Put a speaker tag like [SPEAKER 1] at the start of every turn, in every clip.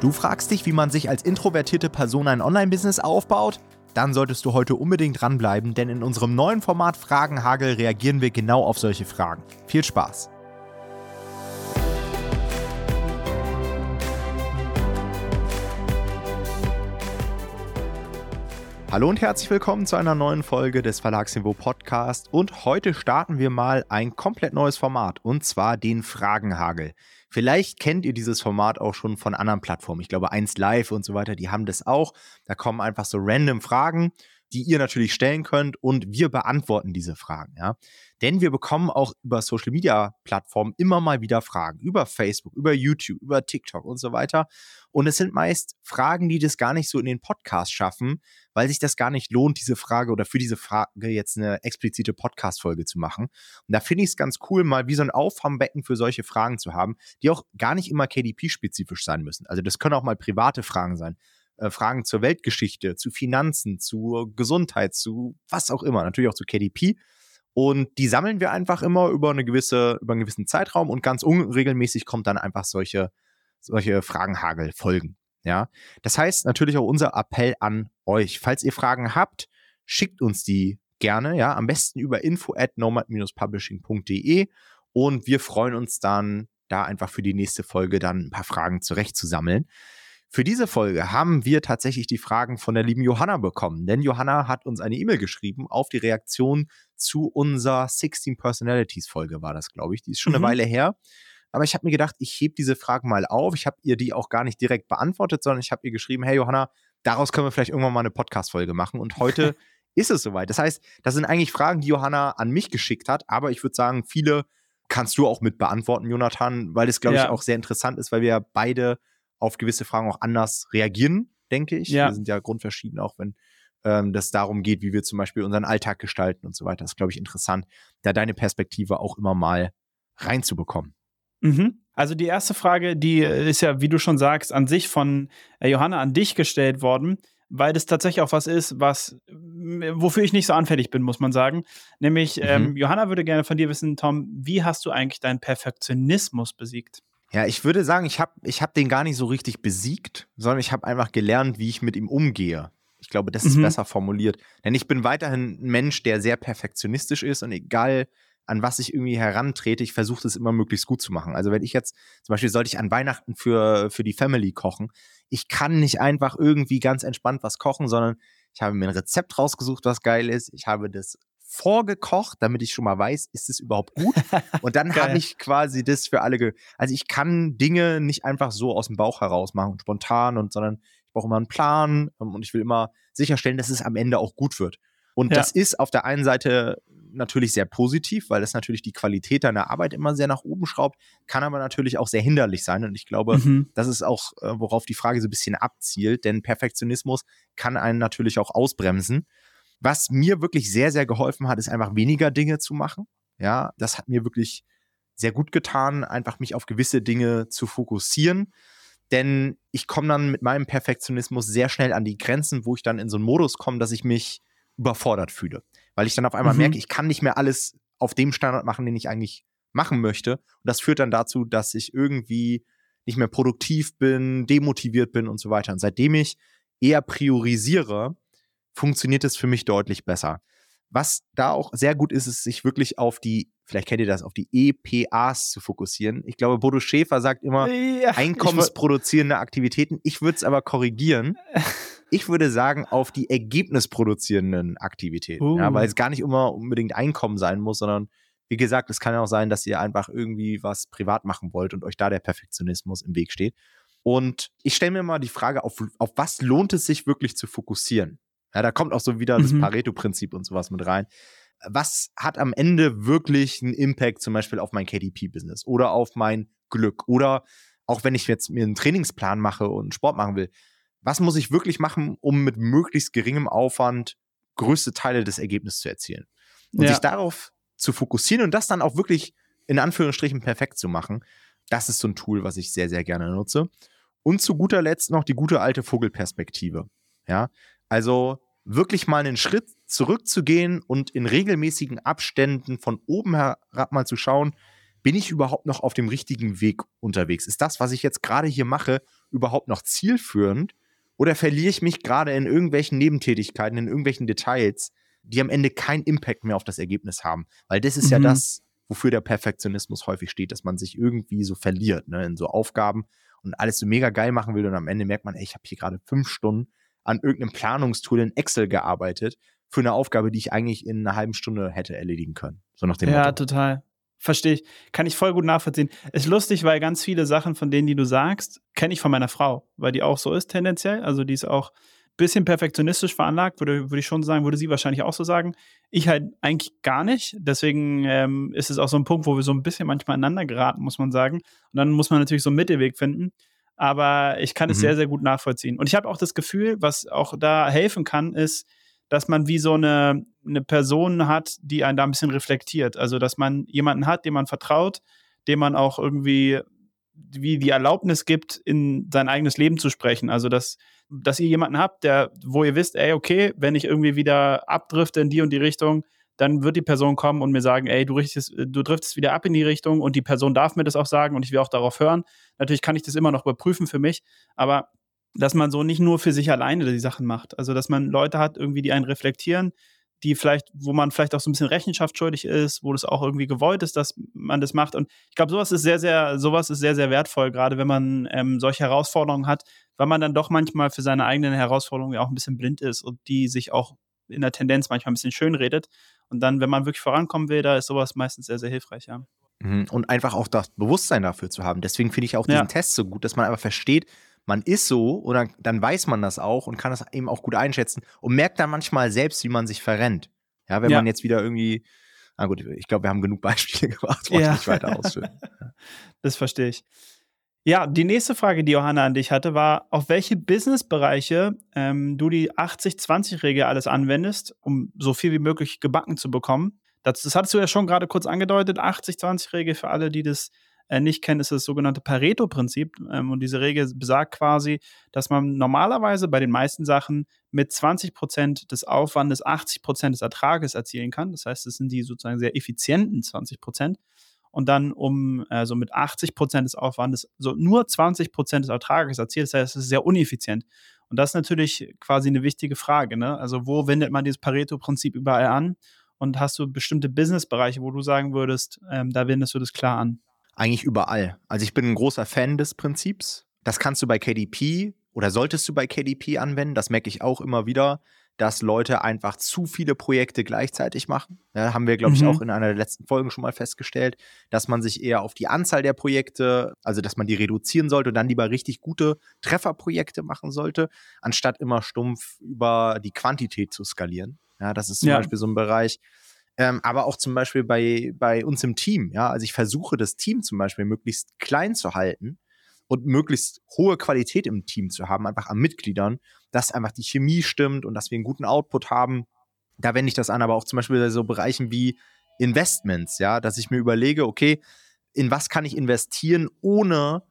[SPEAKER 1] Du fragst dich, wie man sich als introvertierte Person ein Online-Business aufbaut? Dann solltest du heute unbedingt dranbleiben, denn in unserem neuen Format Fragenhagel reagieren wir genau auf solche Fragen. Viel Spaß! Hallo und herzlich willkommen zu einer neuen Folge des Verlagsniveau Podcast. Und heute starten wir mal ein komplett neues Format und zwar den Fragenhagel. Vielleicht kennt ihr dieses Format auch schon von anderen Plattformen. Ich glaube, 1 Live und so weiter, die haben das auch. Da kommen einfach so random Fragen, die ihr natürlich stellen könnt und wir beantworten diese Fragen, ja. Denn wir bekommen auch über Social Media Plattformen immer mal wieder Fragen. Über Facebook, über YouTube, über TikTok und so weiter. Und es sind meist Fragen, die das gar nicht so in den Podcast schaffen, weil sich das gar nicht lohnt, diese Frage oder für diese Frage jetzt eine explizite Podcast-Folge zu machen. Und da finde ich es ganz cool, mal wie so ein Auffangbecken für solche Fragen zu haben, die auch gar nicht immer KDP-spezifisch sein müssen. Also das können auch mal private Fragen sein. Äh, Fragen zur Weltgeschichte, zu Finanzen, zu Gesundheit, zu was auch immer, natürlich auch zu KDP. Und die sammeln wir einfach immer über eine gewisse, über einen gewissen Zeitraum und ganz unregelmäßig kommt dann einfach solche, solche Fragenhagel-Folgen. Ja, das heißt natürlich auch unser Appell an euch. Falls ihr Fragen habt, schickt uns die gerne, ja, am besten über info at nomad-publishing.de und wir freuen uns dann, da einfach für die nächste Folge dann ein paar Fragen zurechtzusammeln. Für diese Folge haben wir tatsächlich die Fragen von der lieben Johanna bekommen, denn Johanna hat uns eine E-Mail geschrieben auf die Reaktion zu unserer 16 Personalities Folge war das, glaube ich. Die ist schon mhm. eine Weile her. Aber ich habe mir gedacht, ich hebe diese Fragen mal auf. Ich habe ihr die auch gar nicht direkt beantwortet, sondern ich habe ihr geschrieben, hey Johanna, daraus können wir vielleicht irgendwann mal eine Podcast-Folge machen. Und heute ist es soweit. Das heißt, das sind eigentlich Fragen, die Johanna an mich geschickt hat, aber ich würde sagen, viele kannst du auch mit beantworten, Jonathan, weil es, glaube ja. ich, auch sehr interessant ist, weil wir beide auf gewisse Fragen auch anders reagieren, denke ich. Ja. Wir sind ja grundverschieden, auch wenn ähm, das darum geht, wie wir zum Beispiel unseren Alltag gestalten und so weiter. Das ist, glaube ich, interessant, da deine Perspektive auch immer mal reinzubekommen.
[SPEAKER 2] Mhm. Also die erste Frage, die ist ja, wie du schon sagst, an sich von äh, Johanna an dich gestellt worden, weil das tatsächlich auch was ist, was wofür ich nicht so anfällig bin, muss man sagen. Nämlich, mhm. ähm, Johanna würde gerne von dir wissen, Tom, wie hast du eigentlich deinen Perfektionismus besiegt?
[SPEAKER 1] Ja, ich würde sagen, ich habe ich hab den gar nicht so richtig besiegt, sondern ich habe einfach gelernt, wie ich mit ihm umgehe. Ich glaube, das ist mhm. besser formuliert. Denn ich bin weiterhin ein Mensch, der sehr perfektionistisch ist und egal, an was ich irgendwie herantrete, ich versuche es immer möglichst gut zu machen. Also wenn ich jetzt, zum Beispiel sollte ich an Weihnachten für, für die Family kochen, ich kann nicht einfach irgendwie ganz entspannt was kochen, sondern ich habe mir ein Rezept rausgesucht, was geil ist. Ich habe das vorgekocht, damit ich schon mal weiß, ist es überhaupt gut? Und dann habe ich quasi das für alle. Ge also ich kann Dinge nicht einfach so aus dem Bauch heraus machen, spontan und sondern ich brauche immer einen Plan ähm, und ich will immer sicherstellen, dass es am Ende auch gut wird. Und ja. das ist auf der einen Seite natürlich sehr positiv, weil das natürlich die Qualität deiner Arbeit immer sehr nach oben schraubt, kann aber natürlich auch sehr hinderlich sein. Und ich glaube, mhm. das ist auch, äh, worauf die Frage so ein bisschen abzielt, denn Perfektionismus kann einen natürlich auch ausbremsen. Was mir wirklich sehr, sehr geholfen hat, ist einfach weniger Dinge zu machen. Ja, das hat mir wirklich sehr gut getan, einfach mich auf gewisse Dinge zu fokussieren. Denn ich komme dann mit meinem Perfektionismus sehr schnell an die Grenzen, wo ich dann in so einen Modus komme, dass ich mich überfordert fühle. Weil ich dann auf einmal mhm. merke, ich kann nicht mehr alles auf dem Standard machen, den ich eigentlich machen möchte. Und das führt dann dazu, dass ich irgendwie nicht mehr produktiv bin, demotiviert bin und so weiter. Und seitdem ich eher priorisiere, funktioniert es für mich deutlich besser. Was da auch sehr gut ist, ist sich wirklich auf die, vielleicht kennt ihr das, auf die EPAs zu fokussieren. Ich glaube, Bodo Schäfer sagt immer ja, einkommensproduzierende Aktivitäten. Ich würde es aber korrigieren. Ich würde sagen, auf die ergebnisproduzierenden Aktivitäten. Uh. Ja, weil es gar nicht immer unbedingt Einkommen sein muss, sondern wie gesagt, es kann ja auch sein, dass ihr einfach irgendwie was privat machen wollt und euch da der Perfektionismus im Weg steht. Und ich stelle mir mal die Frage, auf, auf was lohnt es sich wirklich zu fokussieren? Ja, da kommt auch so wieder mhm. das Pareto-Prinzip und sowas mit rein. Was hat am Ende wirklich einen Impact zum Beispiel auf mein KDP-Business oder auf mein Glück? Oder auch wenn ich jetzt mir einen Trainingsplan mache und Sport machen will, was muss ich wirklich machen, um mit möglichst geringem Aufwand größte Teile des Ergebnisses zu erzielen? Und ja. sich darauf zu fokussieren und das dann auch wirklich in Anführungsstrichen perfekt zu machen, das ist so ein Tool, was ich sehr, sehr gerne nutze. Und zu guter Letzt noch die gute alte Vogelperspektive. Ja, also wirklich mal einen Schritt zurückzugehen und in regelmäßigen Abständen von oben herab mal zu schauen, bin ich überhaupt noch auf dem richtigen Weg unterwegs? Ist das, was ich jetzt gerade hier mache, überhaupt noch zielführend? Oder verliere ich mich gerade in irgendwelchen Nebentätigkeiten, in irgendwelchen Details, die am Ende keinen Impact mehr auf das Ergebnis haben? Weil das ist mhm. ja das, wofür der Perfektionismus häufig steht, dass man sich irgendwie so verliert ne, in so Aufgaben und alles so mega geil machen will und am Ende merkt man, ey, ich habe hier gerade fünf Stunden an irgendeinem Planungstool in Excel gearbeitet für eine Aufgabe, die ich eigentlich in einer halben Stunde hätte erledigen können. So nach dem
[SPEAKER 2] ja,
[SPEAKER 1] Motto.
[SPEAKER 2] total. Verstehe ich. Kann ich voll gut nachvollziehen. Ist lustig, weil ganz viele Sachen von denen, die du sagst, kenne ich von meiner Frau, weil die auch so ist tendenziell. Also die ist auch ein bisschen perfektionistisch veranlagt, würde, würde ich schon sagen, würde sie wahrscheinlich auch so sagen. Ich halt eigentlich gar nicht. Deswegen ähm, ist es auch so ein Punkt, wo wir so ein bisschen manchmal aneinander geraten, muss man sagen. Und dann muss man natürlich so einen Mittelweg finden. Aber ich kann es mhm. sehr, sehr gut nachvollziehen. Und ich habe auch das Gefühl, was auch da helfen kann, ist, dass man wie so eine, eine Person hat, die einen da ein bisschen reflektiert. Also, dass man jemanden hat, dem man vertraut, dem man auch irgendwie wie die Erlaubnis gibt, in sein eigenes Leben zu sprechen. Also, dass, dass ihr jemanden habt, der, wo ihr wisst, ey, okay, wenn ich irgendwie wieder abdrifte in die und die Richtung, dann wird die Person kommen und mir sagen, ey, du, richtest, du driftest wieder ab in die Richtung und die Person darf mir das auch sagen und ich will auch darauf hören. Natürlich kann ich das immer noch überprüfen für mich, aber dass man so nicht nur für sich alleine die Sachen macht. Also, dass man Leute hat, irgendwie, die einen reflektieren, die vielleicht, wo man vielleicht auch so ein bisschen Rechenschaft schuldig ist, wo das auch irgendwie gewollt ist, dass man das macht. Und ich glaube, sowas ist sehr, sehr, sowas ist sehr, sehr wertvoll, gerade wenn man ähm, solche Herausforderungen hat, weil man dann doch manchmal für seine eigenen Herausforderungen ja auch ein bisschen blind ist und die sich auch in der Tendenz manchmal ein bisschen schön redet. Und dann, wenn man wirklich vorankommen will, da ist sowas meistens sehr, sehr hilfreich, ja.
[SPEAKER 1] Mhm. Und einfach auch das Bewusstsein dafür zu haben. Deswegen finde ich auch diesen ja. Test so gut, dass man einfach versteht, man ist so oder dann weiß man das auch und kann das eben auch gut einschätzen und merkt dann manchmal selbst, wie man sich verrennt. Ja, wenn ja. man jetzt wieder irgendwie, na gut, ich glaube, wir haben genug Beispiele gemacht, wollte ja. nicht weiter ausführen.
[SPEAKER 2] das verstehe ich. Ja, die nächste Frage, die Johanna an dich hatte, war, auf welche Businessbereiche ähm, du die 80-20-Regel alles anwendest, um so viel wie möglich gebacken zu bekommen. Das, das hattest du ja schon gerade kurz angedeutet, 80-20-Regel für alle, die das äh, nicht kennen, ist das sogenannte Pareto-Prinzip. Ähm, und diese Regel besagt quasi, dass man normalerweise bei den meisten Sachen mit 20 Prozent des Aufwandes 80 Prozent des Ertrages erzielen kann. Das heißt, das sind die sozusagen sehr effizienten 20 Prozent. Und dann um also mit 80 Prozent des Aufwandes so nur 20 Prozent des Ertrages erzielt. Das heißt, es ist sehr uneffizient. Und das ist natürlich quasi eine wichtige Frage. Ne? Also wo wendet man dieses Pareto-Prinzip überall an? Und hast du bestimmte Businessbereiche, wo du sagen würdest, ähm, da wendest du das klar an?
[SPEAKER 1] Eigentlich überall. Also ich bin ein großer Fan des Prinzips. Das kannst du bei KDP oder solltest du bei KDP anwenden. Das merke ich auch immer wieder, dass Leute einfach zu viele Projekte gleichzeitig machen. Ja, haben wir, glaube ich, mhm. auch in einer der letzten Folgen schon mal festgestellt, dass man sich eher auf die Anzahl der Projekte, also dass man die reduzieren sollte und dann lieber richtig gute Trefferprojekte machen sollte, anstatt immer stumpf über die Quantität zu skalieren. Ja, das ist zum ja. Beispiel so ein Bereich, ähm, aber auch zum Beispiel bei, bei uns im Team. Ja, also ich versuche das Team zum Beispiel möglichst klein zu halten und möglichst hohe Qualität im Team zu haben, einfach an Mitgliedern, dass einfach die Chemie stimmt und dass wir einen guten Output haben. Da wende ich das an, aber auch zum Beispiel bei so Bereichen wie Investments, ja, dass ich mir überlege, okay, in was kann ich investieren, ohne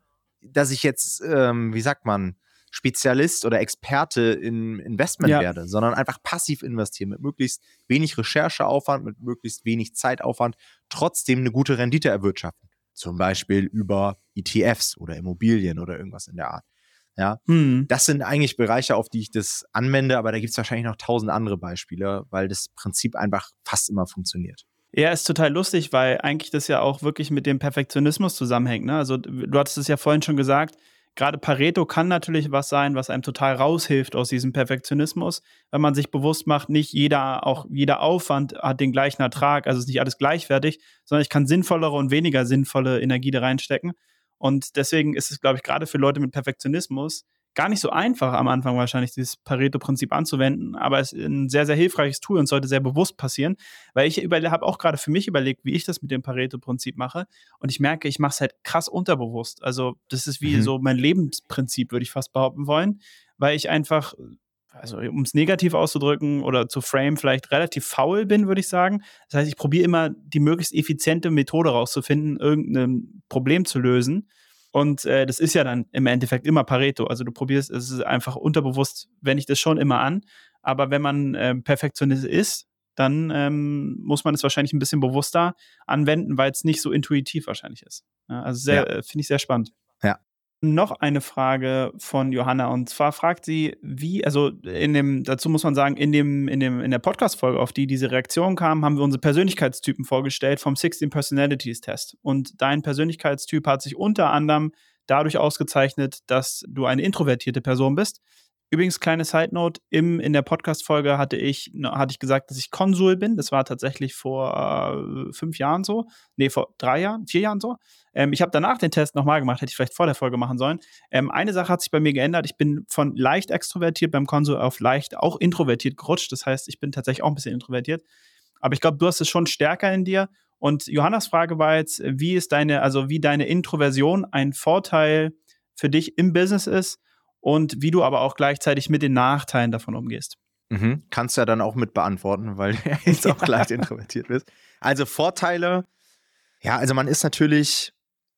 [SPEAKER 1] dass ich jetzt, ähm, wie sagt man, Spezialist oder Experte im Investment ja. werde, sondern einfach passiv investieren mit möglichst wenig Rechercheaufwand, mit möglichst wenig Zeitaufwand, trotzdem eine gute Rendite erwirtschaften. Zum Beispiel über ETFs oder Immobilien oder irgendwas in der Art. Ja, hm. das sind eigentlich Bereiche, auf die ich das anwende, aber da gibt es wahrscheinlich noch tausend andere Beispiele, weil das Prinzip einfach fast immer funktioniert.
[SPEAKER 2] Ja, ist total lustig, weil eigentlich das ja auch wirklich mit dem Perfektionismus zusammenhängt. Ne? Also du hattest es ja vorhin schon gesagt, gerade Pareto kann natürlich was sein, was einem total raushilft aus diesem Perfektionismus, wenn man sich bewusst macht, nicht jeder, auch jeder Aufwand hat den gleichen Ertrag, also ist nicht alles gleichwertig, sondern ich kann sinnvollere und weniger sinnvolle Energie da reinstecken. Und deswegen ist es, glaube ich, gerade für Leute mit Perfektionismus gar nicht so einfach am Anfang wahrscheinlich dieses Pareto-Prinzip anzuwenden, aber es ist ein sehr, sehr hilfreiches Tool und sollte sehr bewusst passieren, weil ich habe auch gerade für mich überlegt, wie ich das mit dem Pareto-Prinzip mache und ich merke, ich mache es halt krass unterbewusst. Also das ist wie mhm. so mein Lebensprinzip, würde ich fast behaupten wollen, weil ich einfach also um es negativ auszudrücken oder zu frame, vielleicht relativ faul bin, würde ich sagen. Das heißt, ich probiere immer die möglichst effiziente Methode rauszufinden, irgendein Problem zu lösen. Und äh, das ist ja dann im Endeffekt immer Pareto. Also du probierst, es ist einfach unterbewusst, wenn ich das schon immer an. Aber wenn man äh, Perfektionist ist, dann ähm, muss man es wahrscheinlich ein bisschen bewusster anwenden, weil es nicht so intuitiv wahrscheinlich ist. Ja, also sehr, ja. äh, finde ich sehr spannend. Noch eine Frage von Johanna und zwar fragt sie, wie, also in dem, dazu muss man sagen, in dem, in dem, in der Podcast-Folge, auf die diese Reaktion kam, haben wir unsere Persönlichkeitstypen vorgestellt vom 16 Personalities Test. Und dein Persönlichkeitstyp hat sich unter anderem dadurch ausgezeichnet, dass du eine introvertierte Person bist. Übrigens, kleine Side Note: im, In der Podcast-Folge hatte ich, hatte ich gesagt, dass ich Konsul bin. Das war tatsächlich vor äh, fünf Jahren so. Nee, vor drei Jahren, vier Jahren so. Ähm, ich habe danach den Test nochmal gemacht, hätte ich vielleicht vor der Folge machen sollen. Ähm, eine Sache hat sich bei mir geändert. Ich bin von leicht extrovertiert beim Konsul auf leicht auch introvertiert gerutscht. Das heißt, ich bin tatsächlich auch ein bisschen introvertiert. Aber ich glaube, du hast es schon stärker in dir. Und Johannas Frage war jetzt, wie ist deine, also wie deine Introversion ein Vorteil für dich im Business ist und wie du aber auch gleichzeitig mit den Nachteilen davon umgehst.
[SPEAKER 1] Mhm. Kannst du ja dann auch mit beantworten, weil du jetzt auch leicht introvertiert bist. Also Vorteile, ja, also man ist natürlich,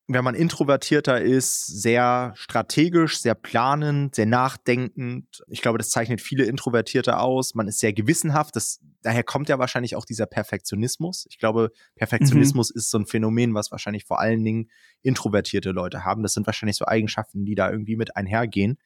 [SPEAKER 1] wenn man introvertierter ist, sehr strategisch, sehr planend, sehr nachdenkend. Ich glaube, das zeichnet viele Introvertierte aus. Man ist sehr gewissenhaft. Das, daher kommt ja wahrscheinlich auch dieser Perfektionismus. Ich glaube, Perfektionismus mhm. ist so ein Phänomen, was wahrscheinlich vor allen Dingen introvertierte Leute haben. Das sind wahrscheinlich so Eigenschaften, die da irgendwie mit einhergehen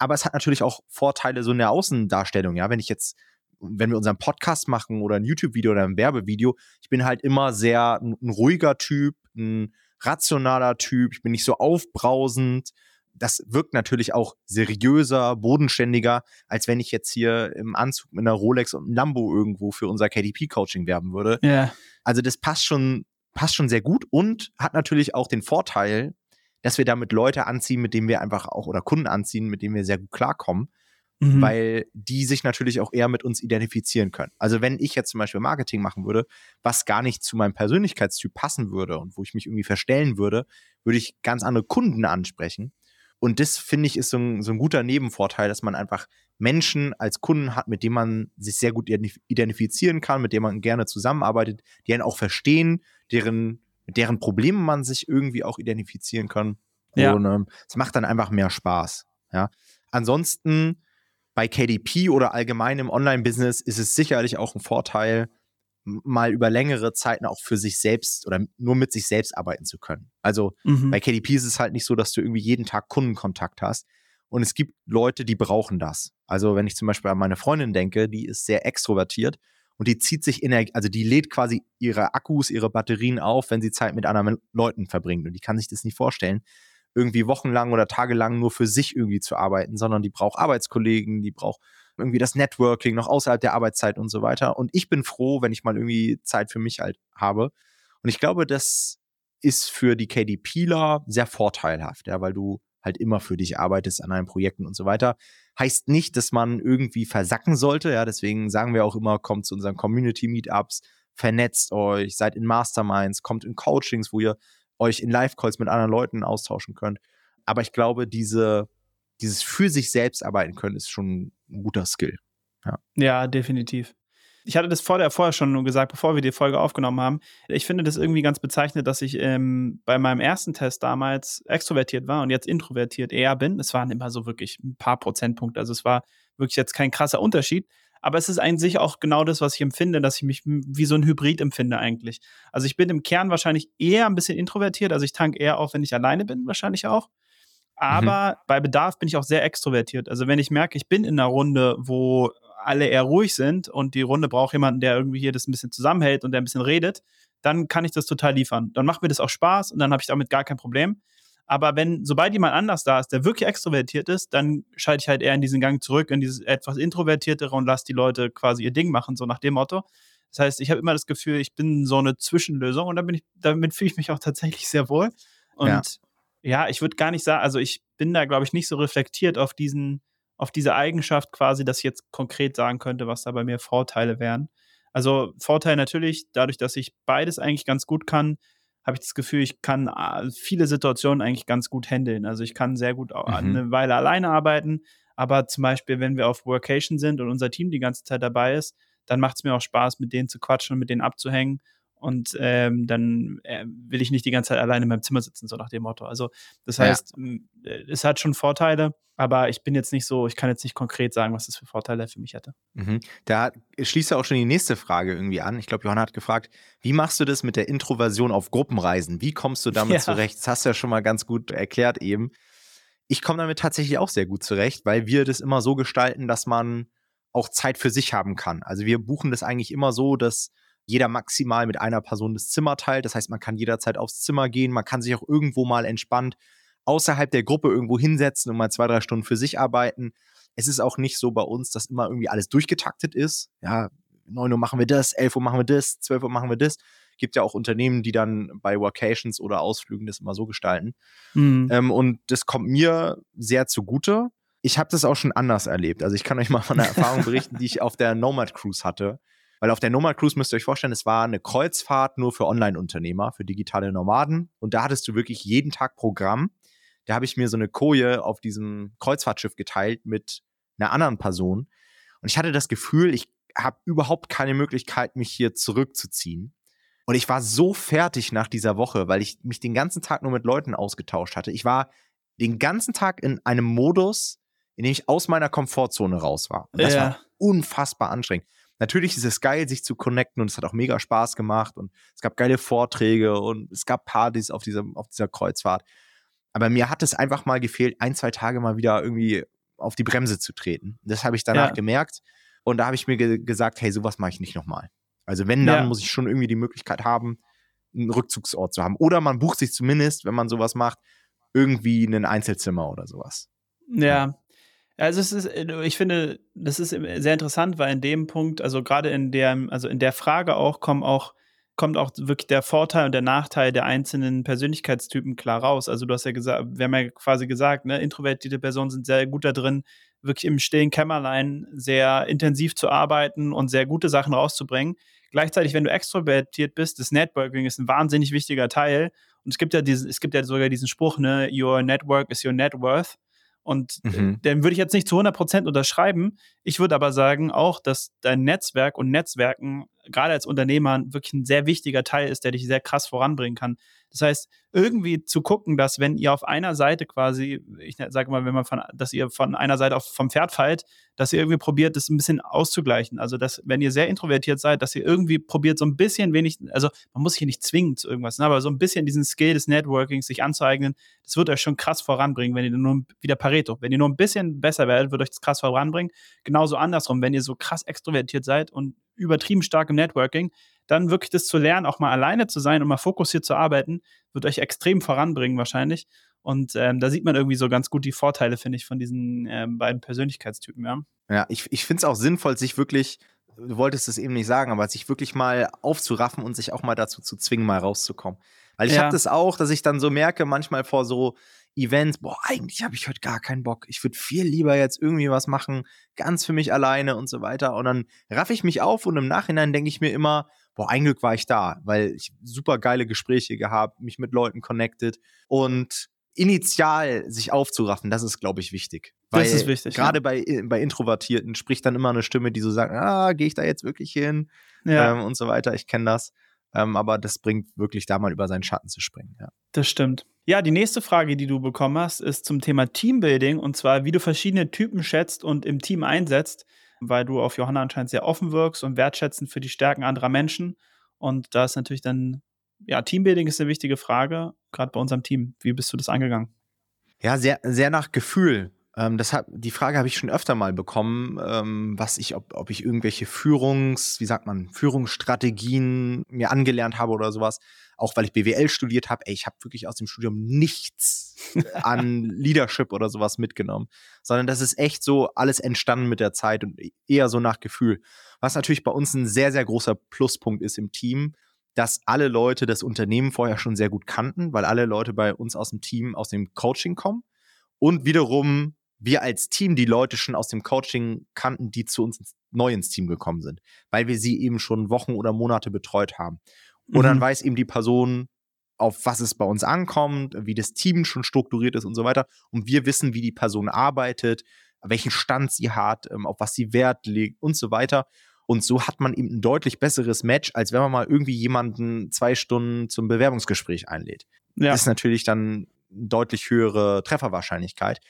[SPEAKER 1] aber es hat natürlich auch Vorteile so in der Außendarstellung, ja, wenn ich jetzt wenn wir unseren Podcast machen oder ein YouTube-Video oder ein Werbevideo, ich bin halt immer sehr ein, ein ruhiger Typ, ein rationaler Typ, ich bin nicht so aufbrausend. Das wirkt natürlich auch seriöser, bodenständiger, als wenn ich jetzt hier im Anzug mit einer Rolex und einem Lambo irgendwo für unser KDP-Coaching werben würde.
[SPEAKER 2] Ja.
[SPEAKER 1] Also das passt schon, passt schon sehr gut und hat natürlich auch den Vorteil, dass wir damit Leute anziehen, mit denen wir einfach auch oder Kunden anziehen, mit denen wir sehr gut klarkommen, mhm. weil die sich natürlich auch eher mit uns identifizieren können. Also wenn ich jetzt zum Beispiel Marketing machen würde, was gar nicht zu meinem Persönlichkeitstyp passen würde und wo ich mich irgendwie verstellen würde, würde ich ganz andere Kunden ansprechen. Und das finde ich ist so ein, so ein guter Nebenvorteil, dass man einfach Menschen als Kunden hat, mit denen man sich sehr gut identifizieren kann, mit denen man gerne zusammenarbeitet, die einen auch verstehen, deren mit deren Problemen man sich irgendwie auch identifizieren kann. Ja. Und ähm, es macht dann einfach mehr Spaß. Ja. Ansonsten bei KDP oder allgemein im Online-Business ist es sicherlich auch ein Vorteil, mal über längere Zeiten auch für sich selbst oder nur mit sich selbst arbeiten zu können. Also mhm. bei KDP ist es halt nicht so, dass du irgendwie jeden Tag Kundenkontakt hast. Und es gibt Leute, die brauchen das. Also wenn ich zum Beispiel an meine Freundin denke, die ist sehr extrovertiert und die zieht sich Energie, also die lädt quasi ihre Akkus, ihre Batterien auf, wenn sie Zeit mit anderen Leuten verbringt. Und die kann sich das nicht vorstellen, irgendwie wochenlang oder tagelang nur für sich irgendwie zu arbeiten, sondern die braucht Arbeitskollegen, die braucht irgendwie das Networking noch außerhalb der Arbeitszeit und so weiter. Und ich bin froh, wenn ich mal irgendwie Zeit für mich halt habe. Und ich glaube, das ist für die KDPler sehr vorteilhaft, ja, weil du halt immer für dich arbeitest an deinen Projekten und so weiter. Heißt nicht, dass man irgendwie versacken sollte. Ja, deswegen sagen wir auch immer, kommt zu unseren Community-Meetups, vernetzt euch, seid in Masterminds, kommt in Coachings, wo ihr euch in Live-Calls mit anderen Leuten austauschen könnt. Aber ich glaube, diese, dieses für sich selbst arbeiten können, ist schon ein guter Skill.
[SPEAKER 2] Ja, ja definitiv. Ich hatte das vorher, vorher schon gesagt, bevor wir die Folge aufgenommen haben. Ich finde das irgendwie ganz bezeichnend, dass ich ähm, bei meinem ersten Test damals extrovertiert war und jetzt introvertiert eher bin. Es waren immer so wirklich ein paar Prozentpunkte. Also es war wirklich jetzt kein krasser Unterschied. Aber es ist eigentlich auch genau das, was ich empfinde, dass ich mich wie so ein Hybrid empfinde eigentlich. Also ich bin im Kern wahrscheinlich eher ein bisschen introvertiert. Also ich tank eher auf, wenn ich alleine bin, wahrscheinlich auch. Aber mhm. bei Bedarf bin ich auch sehr extrovertiert. Also wenn ich merke, ich bin in einer Runde, wo alle eher ruhig sind und die Runde braucht jemanden, der irgendwie hier das ein bisschen zusammenhält und der ein bisschen redet, dann kann ich das total liefern. Dann macht mir das auch Spaß und dann habe ich damit gar kein Problem. Aber wenn, sobald jemand anders da ist, der wirklich extrovertiert ist, dann schalte ich halt eher in diesen Gang zurück, in dieses etwas introvertiertere und lasse die Leute quasi ihr Ding machen, so nach dem Motto. Das heißt, ich habe immer das Gefühl, ich bin so eine Zwischenlösung und ich, damit fühle ich mich auch tatsächlich sehr wohl. Und ja, ja ich würde gar nicht sagen, also ich bin da, glaube ich, nicht so reflektiert auf diesen, auf diese Eigenschaft quasi, dass ich jetzt konkret sagen könnte, was da bei mir Vorteile wären. Also Vorteil natürlich, dadurch, dass ich beides eigentlich ganz gut kann, habe ich das Gefühl, ich kann äh, viele Situationen eigentlich ganz gut handeln. Also ich kann sehr gut mhm. eine Weile alleine arbeiten, aber zum Beispiel, wenn wir auf Workation sind und unser Team die ganze Zeit dabei ist, dann macht es mir auch Spaß, mit denen zu quatschen und mit denen abzuhängen und ähm, dann äh, will ich nicht die ganze Zeit alleine in meinem Zimmer sitzen, so nach dem Motto. Also das heißt, ja. Äh, es hat schon Vorteile, aber ich bin jetzt nicht so, ich kann jetzt nicht konkret sagen, was das für Vorteile für mich hätte.
[SPEAKER 1] Mhm. Da schließt ja auch schon die nächste Frage irgendwie an. Ich glaube, Johanna hat gefragt, wie machst du das mit der Introversion auf Gruppenreisen? Wie kommst du damit ja. zurecht? Das hast du ja schon mal ganz gut erklärt eben. ich komme damit tatsächlich auch sehr gut zurecht, weil wir das immer so gestalten, dass man auch Zeit für sich haben kann. Also wir buchen das eigentlich immer so, dass jeder maximal mit einer Person das Zimmer teilt. Das heißt, man kann jederzeit aufs Zimmer gehen, man kann sich auch irgendwo mal entspannt außerhalb der Gruppe irgendwo hinsetzen und mal zwei, drei Stunden für sich arbeiten. Es ist auch nicht so bei uns, dass immer irgendwie alles durchgetaktet ist. Ja, 9 Uhr machen wir das, 11 Uhr machen wir das, 12 Uhr machen wir das. Gibt ja auch Unternehmen, die dann bei Workations oder Ausflügen das immer so gestalten. Mhm. Ähm, und das kommt mir sehr zugute. Ich habe das auch schon anders erlebt. Also ich kann euch mal von einer Erfahrung berichten, die ich auf der Nomad Cruise hatte. Weil auf der Nomad Cruise müsst ihr euch vorstellen, es war eine Kreuzfahrt nur für Online-Unternehmer, für digitale Nomaden. Und da hattest du wirklich jeden Tag Programm. Da habe ich mir so eine Koje auf diesem Kreuzfahrtschiff geteilt mit einer anderen Person. Und ich hatte das Gefühl, ich habe überhaupt keine Möglichkeit, mich hier zurückzuziehen. Und ich war so fertig nach dieser Woche, weil ich mich den ganzen Tag nur mit Leuten ausgetauscht hatte. Ich war den ganzen Tag in einem Modus, in dem ich aus meiner Komfortzone raus war. Und das ja. war unfassbar anstrengend. Natürlich ist es geil, sich zu connecten und es hat auch mega Spaß gemacht und es gab geile Vorträge und es gab Partys auf, diesem, auf dieser Kreuzfahrt. Aber mir hat es einfach mal gefehlt, ein, zwei Tage mal wieder irgendwie auf die Bremse zu treten. Das habe ich danach ja. gemerkt und da habe ich mir ge gesagt, hey, sowas mache ich nicht nochmal. Also wenn, dann ja. muss ich schon irgendwie die Möglichkeit haben, einen Rückzugsort zu haben. Oder man bucht sich zumindest, wenn man sowas macht, irgendwie ein Einzelzimmer oder sowas.
[SPEAKER 2] Ja, also es ist, äh, ich finde, das ist sehr interessant, weil in dem Punkt, also gerade in der, also in der Frage auch, kommen auch, kommt auch wirklich der Vorteil und der Nachteil der einzelnen Persönlichkeitstypen klar raus. Also du hast ja gesagt, wir haben ja quasi gesagt, ne, introvertierte Personen sind sehr gut da drin, wirklich im stillen Kämmerlein sehr intensiv zu arbeiten und sehr gute Sachen rauszubringen. Gleichzeitig, wenn du extrovertiert bist, das Networking ist ein wahnsinnig wichtiger Teil. Und es gibt ja diesen, es gibt ja sogar diesen Spruch, ne, your network is your net worth. Und äh, mhm. den würde ich jetzt nicht zu 100% unterschreiben. Ich würde aber sagen auch, dass dein Netzwerk und Netzwerken gerade als Unternehmer wirklich ein sehr wichtiger Teil ist, der dich sehr krass voranbringen kann. Das heißt, irgendwie zu gucken, dass wenn ihr auf einer Seite quasi, ich sage mal, wenn man von, dass ihr von einer Seite auf, vom Pferd fallt, dass ihr irgendwie probiert, das ein bisschen auszugleichen. Also, dass, wenn ihr sehr introvertiert seid, dass ihr irgendwie probiert, so ein bisschen wenig, also man muss sich hier nicht zwingen zu irgendwas, ne, aber so ein bisschen diesen Skill des Networkings sich anzueignen, das wird euch schon krass voranbringen, wenn ihr nur wieder Pareto, wenn ihr nur ein bisschen besser werdet, wird euch das krass voranbringen. Genauso andersrum, wenn ihr so krass extrovertiert seid und übertrieben stark im Networking, dann wirklich das zu lernen, auch mal alleine zu sein und mal fokussiert zu arbeiten, wird euch extrem voranbringen wahrscheinlich. Und ähm, da sieht man irgendwie so ganz gut die Vorteile, finde ich, von diesen ähm, beiden Persönlichkeitstypen, ja.
[SPEAKER 1] Ja, ich, ich finde es auch sinnvoll, sich wirklich, du wolltest es eben nicht sagen, aber sich wirklich mal aufzuraffen und sich auch mal dazu zu zwingen, mal rauszukommen. Weil ich ja. habe das auch, dass ich dann so merke, manchmal vor so Events, boah, eigentlich habe ich heute gar keinen Bock. Ich würde viel lieber jetzt irgendwie was machen, ganz für mich alleine und so weiter. Und dann raff ich mich auf und im Nachhinein denke ich mir immer, boah, ein Glück war ich da, weil ich super geile Gespräche gehabt, mich mit Leuten connected und initial sich aufzuraffen, das ist, glaube ich, wichtig.
[SPEAKER 2] Weil das ist wichtig.
[SPEAKER 1] Gerade ja. bei, bei Introvertierten spricht dann immer eine Stimme, die so sagt, ah, gehe ich da jetzt wirklich hin? Ja. Ähm, und so weiter. Ich kenne das. Ähm, aber das bringt wirklich da mal über seinen Schatten zu springen. Ja.
[SPEAKER 2] Das stimmt. Ja, die nächste Frage, die du bekommen hast, ist zum Thema Teambuilding und zwar, wie du verschiedene Typen schätzt und im Team einsetzt weil du auf Johanna anscheinend sehr offen wirkst und wertschätzend für die Stärken anderer Menschen. Und da ist natürlich dann, ja, Teambuilding ist eine wichtige Frage, gerade bei unserem Team. Wie bist du das angegangen?
[SPEAKER 1] Ja, sehr, sehr nach Gefühl. Ähm, das hab, die Frage habe ich schon öfter mal bekommen, ähm, was ich, ob, ob ich irgendwelche Führungs, wie sagt man, Führungsstrategien mir angelernt habe oder sowas auch weil ich BWL studiert habe, ey, ich habe wirklich aus dem Studium nichts an Leadership oder sowas mitgenommen, sondern das ist echt so alles entstanden mit der Zeit und eher so nach Gefühl. Was natürlich bei uns ein sehr, sehr großer Pluspunkt ist im Team, dass alle Leute das Unternehmen vorher schon sehr gut kannten, weil alle Leute bei uns aus dem Team aus dem Coaching kommen und wiederum wir als Team die Leute schon aus dem Coaching kannten, die zu uns neu ins Team gekommen sind, weil wir sie eben schon Wochen oder Monate betreut haben. Und dann mhm. weiß eben die Person, auf was es bei uns ankommt, wie das Team schon strukturiert ist und so weiter. Und wir wissen, wie die Person arbeitet, welchen Stand sie hat, ähm, auf was sie Wert legt und so weiter. Und so hat man eben ein deutlich besseres Match, als wenn man mal irgendwie jemanden zwei Stunden zum Bewerbungsgespräch einlädt. Ja. Das ist natürlich dann eine deutlich höhere Trefferwahrscheinlichkeit.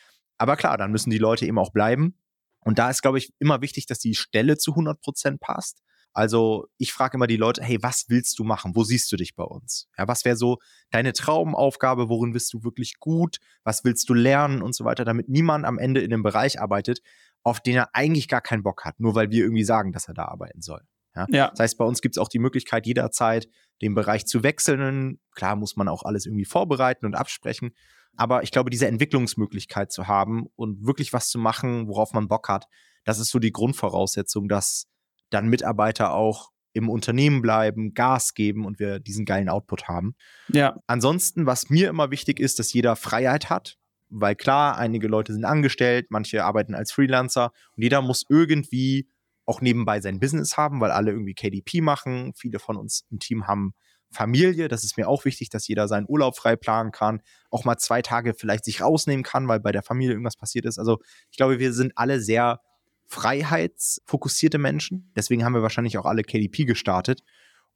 [SPEAKER 1] Aber klar, dann müssen die Leute eben auch bleiben. Und da ist, glaube ich, immer wichtig, dass die Stelle zu 100 Prozent passt. Also ich frage immer die Leute, hey, was willst du machen? Wo siehst du dich bei uns? Ja, was wäre so deine Traumaufgabe? Worin bist du wirklich gut? Was willst du lernen und so weiter, damit niemand am Ende in einem Bereich arbeitet, auf den er eigentlich gar keinen Bock hat, nur weil wir irgendwie sagen, dass er da arbeiten soll. Ja? ja. Das heißt, bei uns gibt es auch die Möglichkeit, jederzeit den Bereich zu wechseln. Klar muss man auch alles irgendwie vorbereiten und absprechen. Aber ich glaube, diese Entwicklungsmöglichkeit zu haben und wirklich was zu machen, worauf man Bock hat, das ist so die Grundvoraussetzung, dass dann Mitarbeiter auch im Unternehmen bleiben, Gas geben und wir diesen geilen Output haben. Ja. Ansonsten, was mir immer wichtig ist, dass jeder Freiheit hat, weil klar, einige Leute sind angestellt, manche arbeiten als Freelancer und jeder muss irgendwie auch nebenbei sein Business haben, weil alle irgendwie KDP machen. Viele von uns im Team haben Familie. Das ist mir auch wichtig, dass jeder seinen Urlaub frei planen kann, auch mal zwei Tage vielleicht sich rausnehmen kann, weil bei der Familie irgendwas passiert ist. Also ich glaube, wir sind alle sehr freiheitsfokussierte Menschen. Deswegen haben wir wahrscheinlich auch alle KDP gestartet.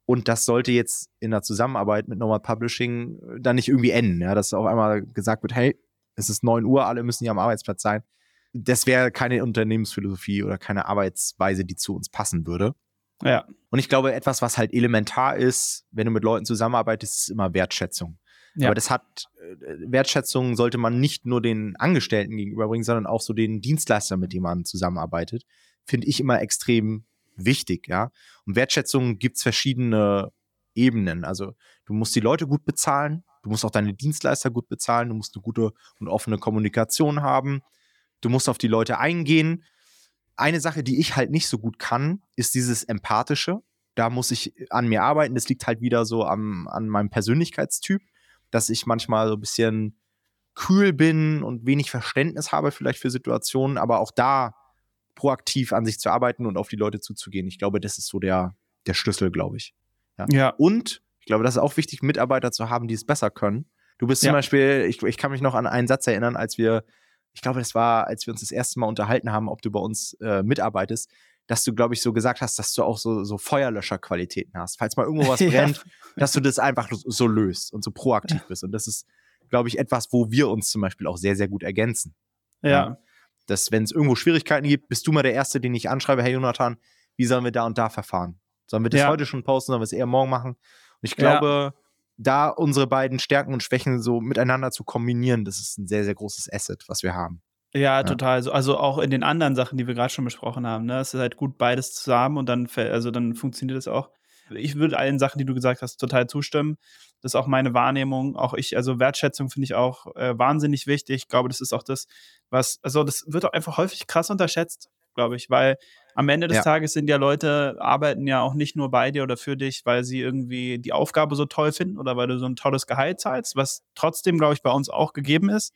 [SPEAKER 1] Und das sollte jetzt in der Zusammenarbeit mit Normal Publishing äh, dann nicht irgendwie enden, ja, dass auf einmal gesagt wird, hey, es ist 9 Uhr, alle müssen hier am Arbeitsplatz sein. Das wäre keine Unternehmensphilosophie oder keine Arbeitsweise, die zu uns passen würde. Ja. Und ich glaube, etwas, was halt elementar ist, wenn du mit Leuten zusammenarbeitest, ist immer Wertschätzung. Ja. Aber das hat, äh, Wertschätzung sollte man nicht nur den Angestellten gegenüberbringen, sondern auch so den Dienstleistern, mit denen man zusammenarbeitet. Finde ich immer extrem wichtig, ja. Und Wertschätzung gibt es verschiedene Ebenen. Also du musst die Leute gut bezahlen, du musst auch deine Dienstleister gut bezahlen, du musst eine gute und offene Kommunikation haben, du musst auf die Leute eingehen. Eine Sache, die ich halt nicht so gut kann, ist dieses Empathische. Da muss ich an mir arbeiten. Das liegt halt wieder so am, an meinem Persönlichkeitstyp dass ich manchmal so ein bisschen kühl bin und wenig Verständnis habe vielleicht für Situationen, aber auch da proaktiv an sich zu arbeiten und auf die Leute zuzugehen. Ich glaube, das ist so der, der Schlüssel, glaube ich. Ja. ja. Und ich glaube, das ist auch wichtig, Mitarbeiter zu haben, die es besser können. Du bist ja. zum Beispiel, ich, ich kann mich noch an einen Satz erinnern, als wir, ich glaube, das war, als wir uns das erste Mal unterhalten haben, ob du bei uns äh, mitarbeitest dass du, glaube ich, so gesagt hast, dass du auch so, so Feuerlöscherqualitäten hast. Falls mal irgendwo was brennt, ja. dass du das einfach so löst und so proaktiv bist. Und das ist, glaube ich, etwas, wo wir uns zum Beispiel auch sehr, sehr gut ergänzen. Ja. ja. Dass, wenn es irgendwo Schwierigkeiten gibt, bist du mal der Erste, den ich anschreibe, hey Jonathan, wie sollen wir da und da verfahren? Sollen wir das ja. heute schon posten, sollen wir es eher morgen machen? Und ich glaube, da unsere beiden Stärken und Schwächen so miteinander zu kombinieren, das ist ein sehr, sehr großes Asset, was wir haben.
[SPEAKER 2] Ja, total. Also, also auch in den anderen Sachen, die wir gerade schon besprochen haben. Ne? Es ist halt gut, beides zusammen und dann, also dann funktioniert das auch. Ich würde allen Sachen, die du gesagt hast, total zustimmen. Das ist auch meine Wahrnehmung. Auch ich, also Wertschätzung finde ich auch äh, wahnsinnig wichtig. Ich glaube, das ist auch das, was, also das wird auch einfach häufig krass unterschätzt, glaube ich, weil am Ende des ja. Tages sind ja Leute, arbeiten ja auch nicht nur bei dir oder für dich, weil sie irgendwie die Aufgabe so toll finden oder weil du so ein tolles Gehalt zahlst, was trotzdem, glaube ich, bei uns auch gegeben ist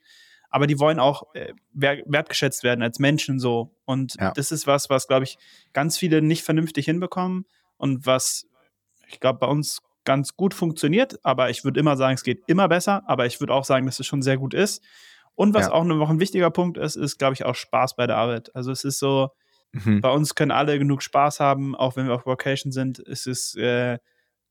[SPEAKER 2] aber die wollen auch äh, wertgeschätzt werden als Menschen so. Und ja. das ist was, was, glaube ich, ganz viele nicht vernünftig hinbekommen und was, ich glaube, bei uns ganz gut funktioniert, aber ich würde immer sagen, es geht immer besser, aber ich würde auch sagen, dass es schon sehr gut ist. Und was ja. auch noch ein wichtiger Punkt ist, ist, glaube ich, auch Spaß bei der Arbeit. Also es ist so, mhm. bei uns können alle genug Spaß haben, auch wenn wir auf Vocation sind. Es ist äh,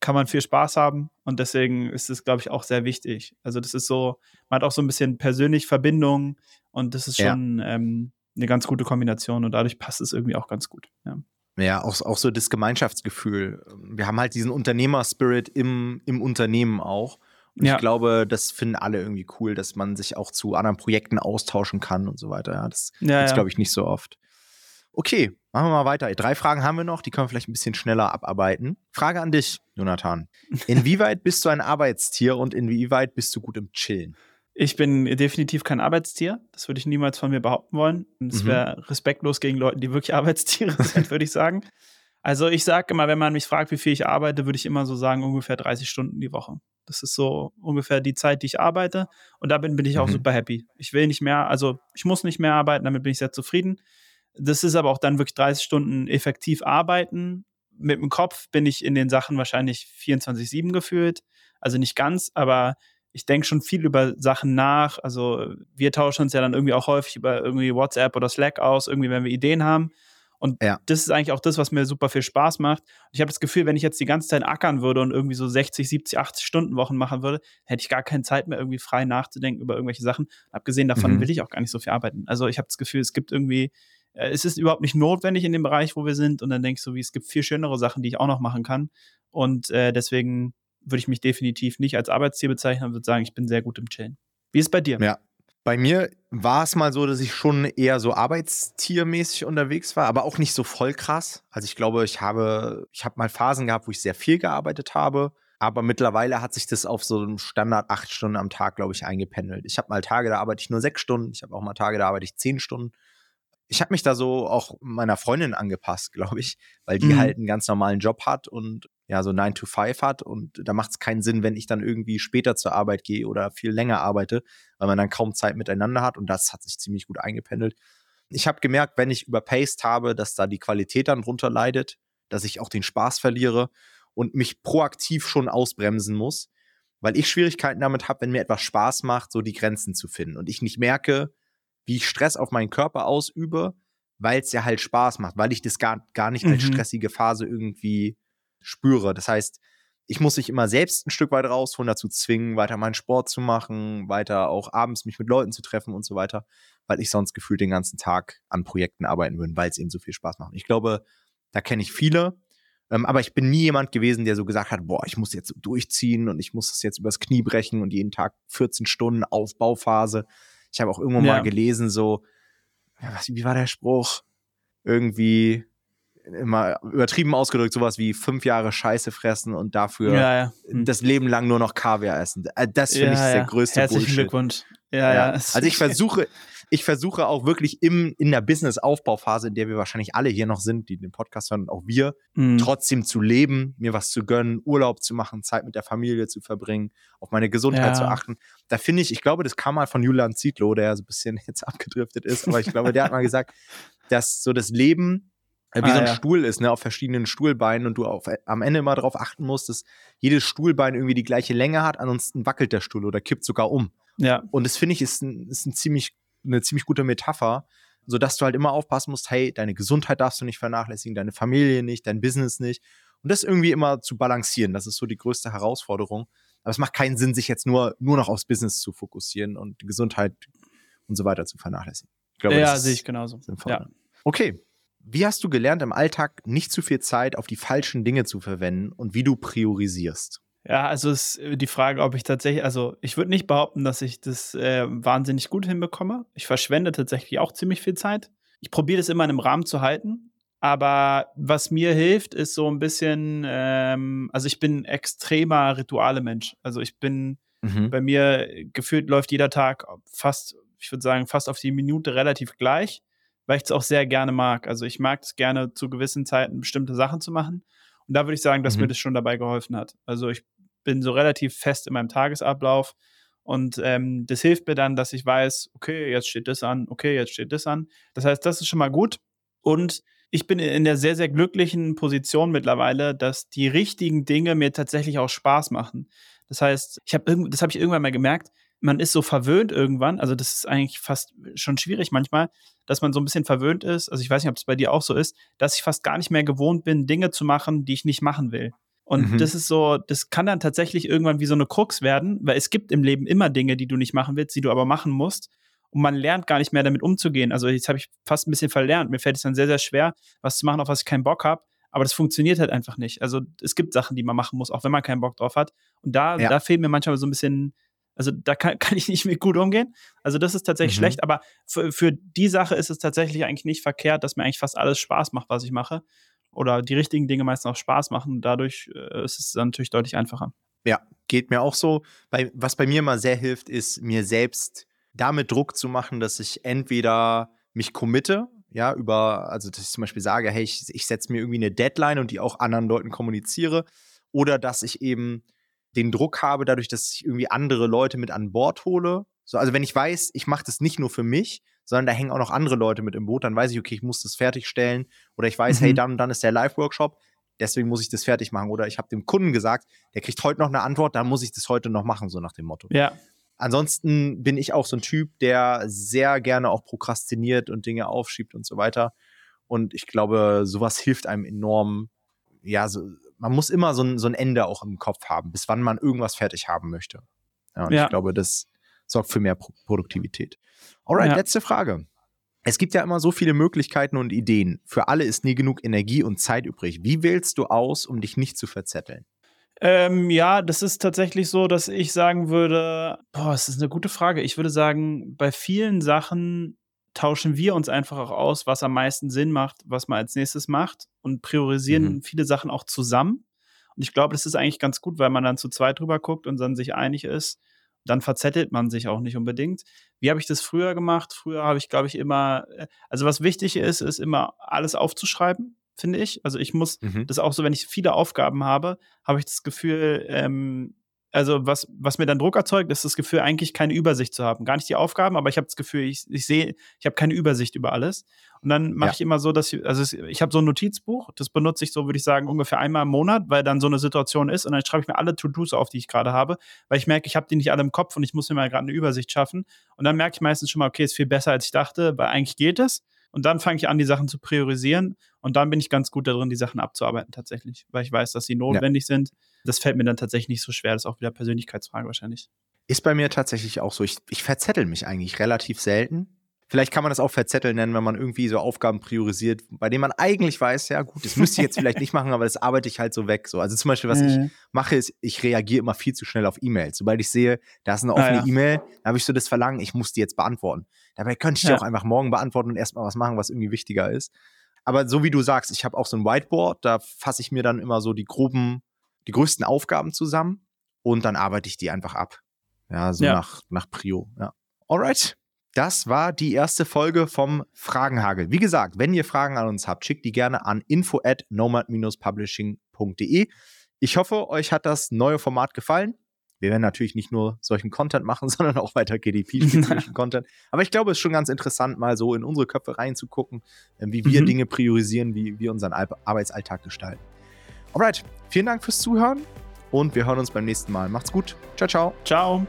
[SPEAKER 2] kann man viel Spaß haben und deswegen ist es, glaube ich, auch sehr wichtig. Also das ist so, man hat auch so ein bisschen persönlich Verbindung und das ist schon ja. ähm, eine ganz gute Kombination und dadurch passt es irgendwie auch ganz gut. Ja.
[SPEAKER 1] Ja, auch, auch so das Gemeinschaftsgefühl. Wir haben halt diesen Unternehmerspirit im, im Unternehmen auch. Und ja. ich glaube, das finden alle irgendwie cool, dass man sich auch zu anderen Projekten austauschen kann und so weiter. Ja, das ja, gibt's, ja. glaube ich, nicht so oft. Okay, machen wir mal weiter. Drei Fragen haben wir noch, die können wir vielleicht ein bisschen schneller abarbeiten. Frage an dich, Jonathan. Inwieweit bist du ein Arbeitstier und inwieweit bist du gut im Chillen?
[SPEAKER 2] Ich bin definitiv kein Arbeitstier. Das würde ich niemals von mir behaupten wollen. Das wäre mhm. respektlos gegen Leute, die wirklich Arbeitstiere sind, würde ich sagen. Also ich sage immer, wenn man mich fragt, wie viel ich arbeite, würde ich immer so sagen, ungefähr 30 Stunden die Woche. Das ist so ungefähr die Zeit, die ich arbeite. Und da bin, bin ich auch mhm. super happy. Ich will nicht mehr, also ich muss nicht mehr arbeiten, damit bin ich sehr zufrieden. Das ist aber auch dann wirklich 30 Stunden effektiv arbeiten. Mit dem Kopf bin ich in den Sachen wahrscheinlich 24-7 gefühlt. Also nicht ganz, aber ich denke schon viel über Sachen nach. Also wir tauschen uns ja dann irgendwie auch häufig über irgendwie WhatsApp oder Slack aus, irgendwie, wenn wir Ideen haben. Und ja. das ist eigentlich auch das, was mir super viel Spaß macht. Und ich habe das Gefühl, wenn ich jetzt die ganze Zeit ackern würde und irgendwie so 60, 70, 80 Stunden Wochen machen würde, hätte ich gar keine Zeit mehr, irgendwie frei nachzudenken über irgendwelche Sachen. Abgesehen davon mhm. will ich auch gar nicht so viel arbeiten. Also ich habe das Gefühl, es gibt irgendwie äh, es ist überhaupt nicht notwendig in dem Bereich, wo wir sind. Und dann denkst du, wie es gibt viel schönere Sachen, die ich auch noch machen kann. Und äh, deswegen würde ich mich definitiv nicht als Arbeitstier bezeichnen und würde sagen, ich bin sehr gut im Chillen. Wie ist es bei dir?
[SPEAKER 1] Ja, bei mir war es mal so, dass ich schon eher so arbeitstiermäßig unterwegs war, aber auch nicht so voll krass. Also ich glaube, ich habe, ich habe mal Phasen gehabt, wo ich sehr viel gearbeitet habe. Aber mittlerweile hat sich das auf so einem Standard acht Stunden am Tag, glaube ich, eingependelt. Ich habe mal Tage, da arbeite ich nur sechs Stunden. Ich habe auch mal Tage, da arbeite ich zehn Stunden. Ich habe mich da so auch meiner Freundin angepasst, glaube ich, weil die mhm. halt einen ganz normalen Job hat und ja, so 9 to 5 hat. Und da macht es keinen Sinn, wenn ich dann irgendwie später zur Arbeit gehe oder viel länger arbeite, weil man dann kaum Zeit miteinander hat. Und das hat sich ziemlich gut eingependelt. Ich habe gemerkt, wenn ich überpaced habe, dass da die Qualität dann drunter leidet, dass ich auch den Spaß verliere und mich proaktiv schon ausbremsen muss, weil ich Schwierigkeiten damit habe, wenn mir etwas Spaß macht, so die Grenzen zu finden und ich nicht merke, wie ich Stress auf meinen Körper ausübe, weil es ja halt Spaß macht, weil ich das gar, gar nicht mhm. als stressige Phase irgendwie spüre. Das heißt, ich muss mich immer selbst ein Stück weit rausholen, dazu zwingen, weiter meinen Sport zu machen, weiter auch abends mich mit Leuten zu treffen und so weiter, weil ich sonst gefühlt den ganzen Tag an Projekten arbeiten würde, weil es eben so viel Spaß macht. Ich glaube, da kenne ich viele, ähm, aber ich bin nie jemand gewesen, der so gesagt hat, boah, ich muss jetzt durchziehen und ich muss das jetzt übers Knie brechen und jeden Tag 14 Stunden Aufbauphase. Ich habe auch irgendwo ja. mal gelesen, so, was, wie war der Spruch? Irgendwie immer übertrieben ausgedrückt, sowas wie fünf Jahre Scheiße fressen und dafür ja, ja. Hm. das Leben lang nur noch Kaviar essen. Äh, das finde ich der größte
[SPEAKER 2] Herzlichen
[SPEAKER 1] Bullshit.
[SPEAKER 2] Glückwunsch.
[SPEAKER 1] Ja, ja. Also ich versuche, ich versuche auch wirklich im, in der Business-Aufbauphase, in der wir wahrscheinlich alle hier noch sind, die den Podcast hören, auch wir, mhm. trotzdem zu leben, mir was zu gönnen, Urlaub zu machen, Zeit mit der Familie zu verbringen, auf meine Gesundheit ja. zu achten. Da finde ich, ich glaube, das kam mal von Julian Zietlow, der so ein bisschen jetzt abgedriftet ist, aber ich glaube, der hat mal gesagt, dass so das Leben wie ah, so ein ja. Stuhl ist, ne, auf verschiedenen Stuhlbeinen und du auf, äh, am Ende immer darauf achten musst, dass jedes Stuhlbein irgendwie die gleiche Länge hat, ansonsten wackelt der Stuhl oder kippt sogar um.
[SPEAKER 2] Ja.
[SPEAKER 1] Und das finde ich ist, ein, ist ein ziemlich eine ziemlich gute Metapher, sodass du halt immer aufpassen musst, hey, deine Gesundheit darfst du nicht vernachlässigen, deine Familie nicht, dein Business nicht. Und das irgendwie immer zu balancieren, das ist so die größte Herausforderung. Aber es macht keinen Sinn, sich jetzt nur, nur noch aufs Business zu fokussieren und die Gesundheit und so weiter zu vernachlässigen.
[SPEAKER 2] Ich glaube, ja, sehe ich genauso. Ja.
[SPEAKER 1] Okay. Wie hast du gelernt, im Alltag nicht zu viel Zeit auf die falschen Dinge zu verwenden und wie du priorisierst?
[SPEAKER 2] Ja, also ist äh, die Frage, ob ich tatsächlich, also ich würde nicht behaupten, dass ich das äh, wahnsinnig gut hinbekomme. Ich verschwende tatsächlich auch ziemlich viel Zeit. Ich probiere das immer in einem Rahmen zu halten. Aber was mir hilft, ist so ein bisschen, ähm, also ich bin extremer Rituale-Mensch. Also ich bin, mhm. bei mir gefühlt läuft jeder Tag fast, ich würde sagen, fast auf die Minute relativ gleich, weil ich es auch sehr gerne mag. Also ich mag es gerne zu gewissen Zeiten bestimmte Sachen zu machen. Und da würde ich sagen, dass mhm. mir das schon dabei geholfen hat. Also ich bin so relativ fest in meinem Tagesablauf. Und ähm, das hilft mir dann, dass ich weiß, okay, jetzt steht das an, okay, jetzt steht das an. Das heißt, das ist schon mal gut. Und ich bin in der sehr, sehr glücklichen Position mittlerweile, dass die richtigen Dinge mir tatsächlich auch Spaß machen. Das heißt, ich habe das habe ich irgendwann mal gemerkt, man ist so verwöhnt irgendwann, also das ist eigentlich fast schon schwierig manchmal, dass man so ein bisschen verwöhnt ist. Also ich weiß nicht, ob es bei dir auch so ist, dass ich fast gar nicht mehr gewohnt bin, Dinge zu machen, die ich nicht machen will. Und mhm. das ist so, das kann dann tatsächlich irgendwann wie so eine Krux werden, weil es gibt im Leben immer Dinge, die du nicht machen willst, die du aber machen musst. Und man lernt gar nicht mehr damit umzugehen. Also jetzt habe ich fast ein bisschen verlernt. Mir fällt es dann sehr, sehr schwer, was zu machen, auf was ich keinen Bock habe. Aber das funktioniert halt einfach nicht. Also es gibt Sachen, die man machen muss, auch wenn man keinen Bock drauf hat. Und da, ja. da fehlt mir manchmal so ein bisschen, also da kann, kann ich nicht mit gut umgehen. Also das ist tatsächlich mhm. schlecht. Aber für, für die Sache ist es tatsächlich eigentlich nicht verkehrt, dass mir eigentlich fast alles Spaß macht, was ich mache oder die richtigen Dinge meistens auch Spaß machen. Dadurch äh, ist es dann natürlich deutlich einfacher.
[SPEAKER 1] Ja, geht mir auch so. Bei, was bei mir mal sehr hilft, ist mir selbst damit Druck zu machen, dass ich entweder mich committe, ja, über, also dass ich zum Beispiel sage, hey, ich, ich setze mir irgendwie eine Deadline und die auch anderen Leuten kommuniziere, oder dass ich eben den Druck habe, dadurch, dass ich irgendwie andere Leute mit an Bord hole. So, also wenn ich weiß, ich mache das nicht nur für mich, sondern da hängen auch noch andere Leute mit im Boot. Dann weiß ich, okay, ich muss das fertigstellen. Oder ich weiß, mhm. hey, dann, dann ist der Live-Workshop, deswegen muss ich das fertig machen. Oder ich habe dem Kunden gesagt, der kriegt heute noch eine Antwort, dann muss ich das heute noch machen, so nach dem Motto.
[SPEAKER 2] Ja.
[SPEAKER 1] Ansonsten bin ich auch so ein Typ, der sehr gerne auch prokrastiniert und Dinge aufschiebt und so weiter. Und ich glaube, sowas hilft einem enorm. Ja, so, man muss immer so ein, so ein Ende auch im Kopf haben, bis wann man irgendwas fertig haben möchte. Ja, und ja. ich glaube, das sorgt für mehr Pro Produktivität. Alright, ja. letzte Frage. Es gibt ja immer so viele Möglichkeiten und Ideen. Für alle ist nie genug Energie und Zeit übrig. Wie wählst du aus, um dich nicht zu verzetteln?
[SPEAKER 2] Ähm, ja, das ist tatsächlich so, dass ich sagen würde, boah, das ist eine gute Frage. Ich würde sagen, bei vielen Sachen tauschen wir uns einfach auch aus, was am meisten Sinn macht, was man als nächstes macht und priorisieren mhm. viele Sachen auch zusammen. Und ich glaube, das ist eigentlich ganz gut, weil man dann zu zweit drüber guckt und dann sich einig ist. Dann verzettelt man sich auch nicht unbedingt. Wie habe ich das früher gemacht? Früher habe ich, glaube ich, immer, äh, also was wichtig ist, ist immer alles aufzuschreiben finde ich. Also ich muss mhm. das auch so, wenn ich viele Aufgaben habe, habe ich das Gefühl, ähm, also was, was mir dann Druck erzeugt, ist das Gefühl, eigentlich keine Übersicht zu haben. Gar nicht die Aufgaben, aber ich habe das Gefühl, ich, ich sehe, ich habe keine Übersicht über alles. Und dann mache ja. ich immer so, dass ich, also ich habe so ein Notizbuch, das benutze ich so, würde ich sagen, ungefähr einmal im Monat, weil dann so eine Situation ist und dann schreibe ich mir alle To-Dos auf, die ich gerade habe, weil ich merke, ich habe die nicht alle im Kopf und ich muss mir mal gerade eine Übersicht schaffen. Und dann merke ich meistens schon mal, okay, ist viel besser, als ich dachte, weil eigentlich geht es. Und dann fange ich an, die Sachen zu priorisieren. Und dann bin ich ganz gut darin, die Sachen abzuarbeiten tatsächlich, weil ich weiß, dass sie notwendig ja. sind. Das fällt mir dann tatsächlich nicht so schwer. Das ist auch wieder Persönlichkeitsfrage wahrscheinlich.
[SPEAKER 1] Ist bei mir tatsächlich auch so. Ich, ich verzettel mich eigentlich relativ selten. Vielleicht kann man das auch verzetteln nennen, wenn man irgendwie so Aufgaben priorisiert, bei denen man eigentlich weiß, ja gut, das müsste ich jetzt vielleicht nicht machen, aber das arbeite ich halt so weg. So. Also zum Beispiel, was mhm. ich mache, ist, ich reagiere immer viel zu schnell auf E-Mails. Sobald ich sehe, da ist eine offene ah, ja. E-Mail, da habe ich so das Verlangen, ich muss die jetzt beantworten. Dabei könnte ich die ja. auch einfach morgen beantworten und erstmal was machen, was irgendwie wichtiger ist. Aber so wie du sagst, ich habe auch so ein Whiteboard, da fasse ich mir dann immer so die groben, die größten Aufgaben zusammen und dann arbeite ich die einfach ab. Ja, so ja. Nach, nach Prio. Ja. Alright. Das war die erste Folge vom Fragenhagel. Wie gesagt, wenn ihr Fragen an uns habt, schickt die gerne an info at nomad-publishing.de. Ich hoffe, euch hat das neue Format gefallen. Wir werden natürlich nicht nur solchen Content machen, sondern auch weiter GDP-spezifischen Content. Aber ich glaube, es ist schon ganz interessant, mal so in unsere Köpfe reinzugucken, ähm, wie wir mhm. Dinge priorisieren, wie wir unseren Arbeitsalltag gestalten. Alright, vielen Dank fürs Zuhören und wir hören uns beim nächsten Mal. Macht's gut. Ciao, ciao.
[SPEAKER 2] Ciao.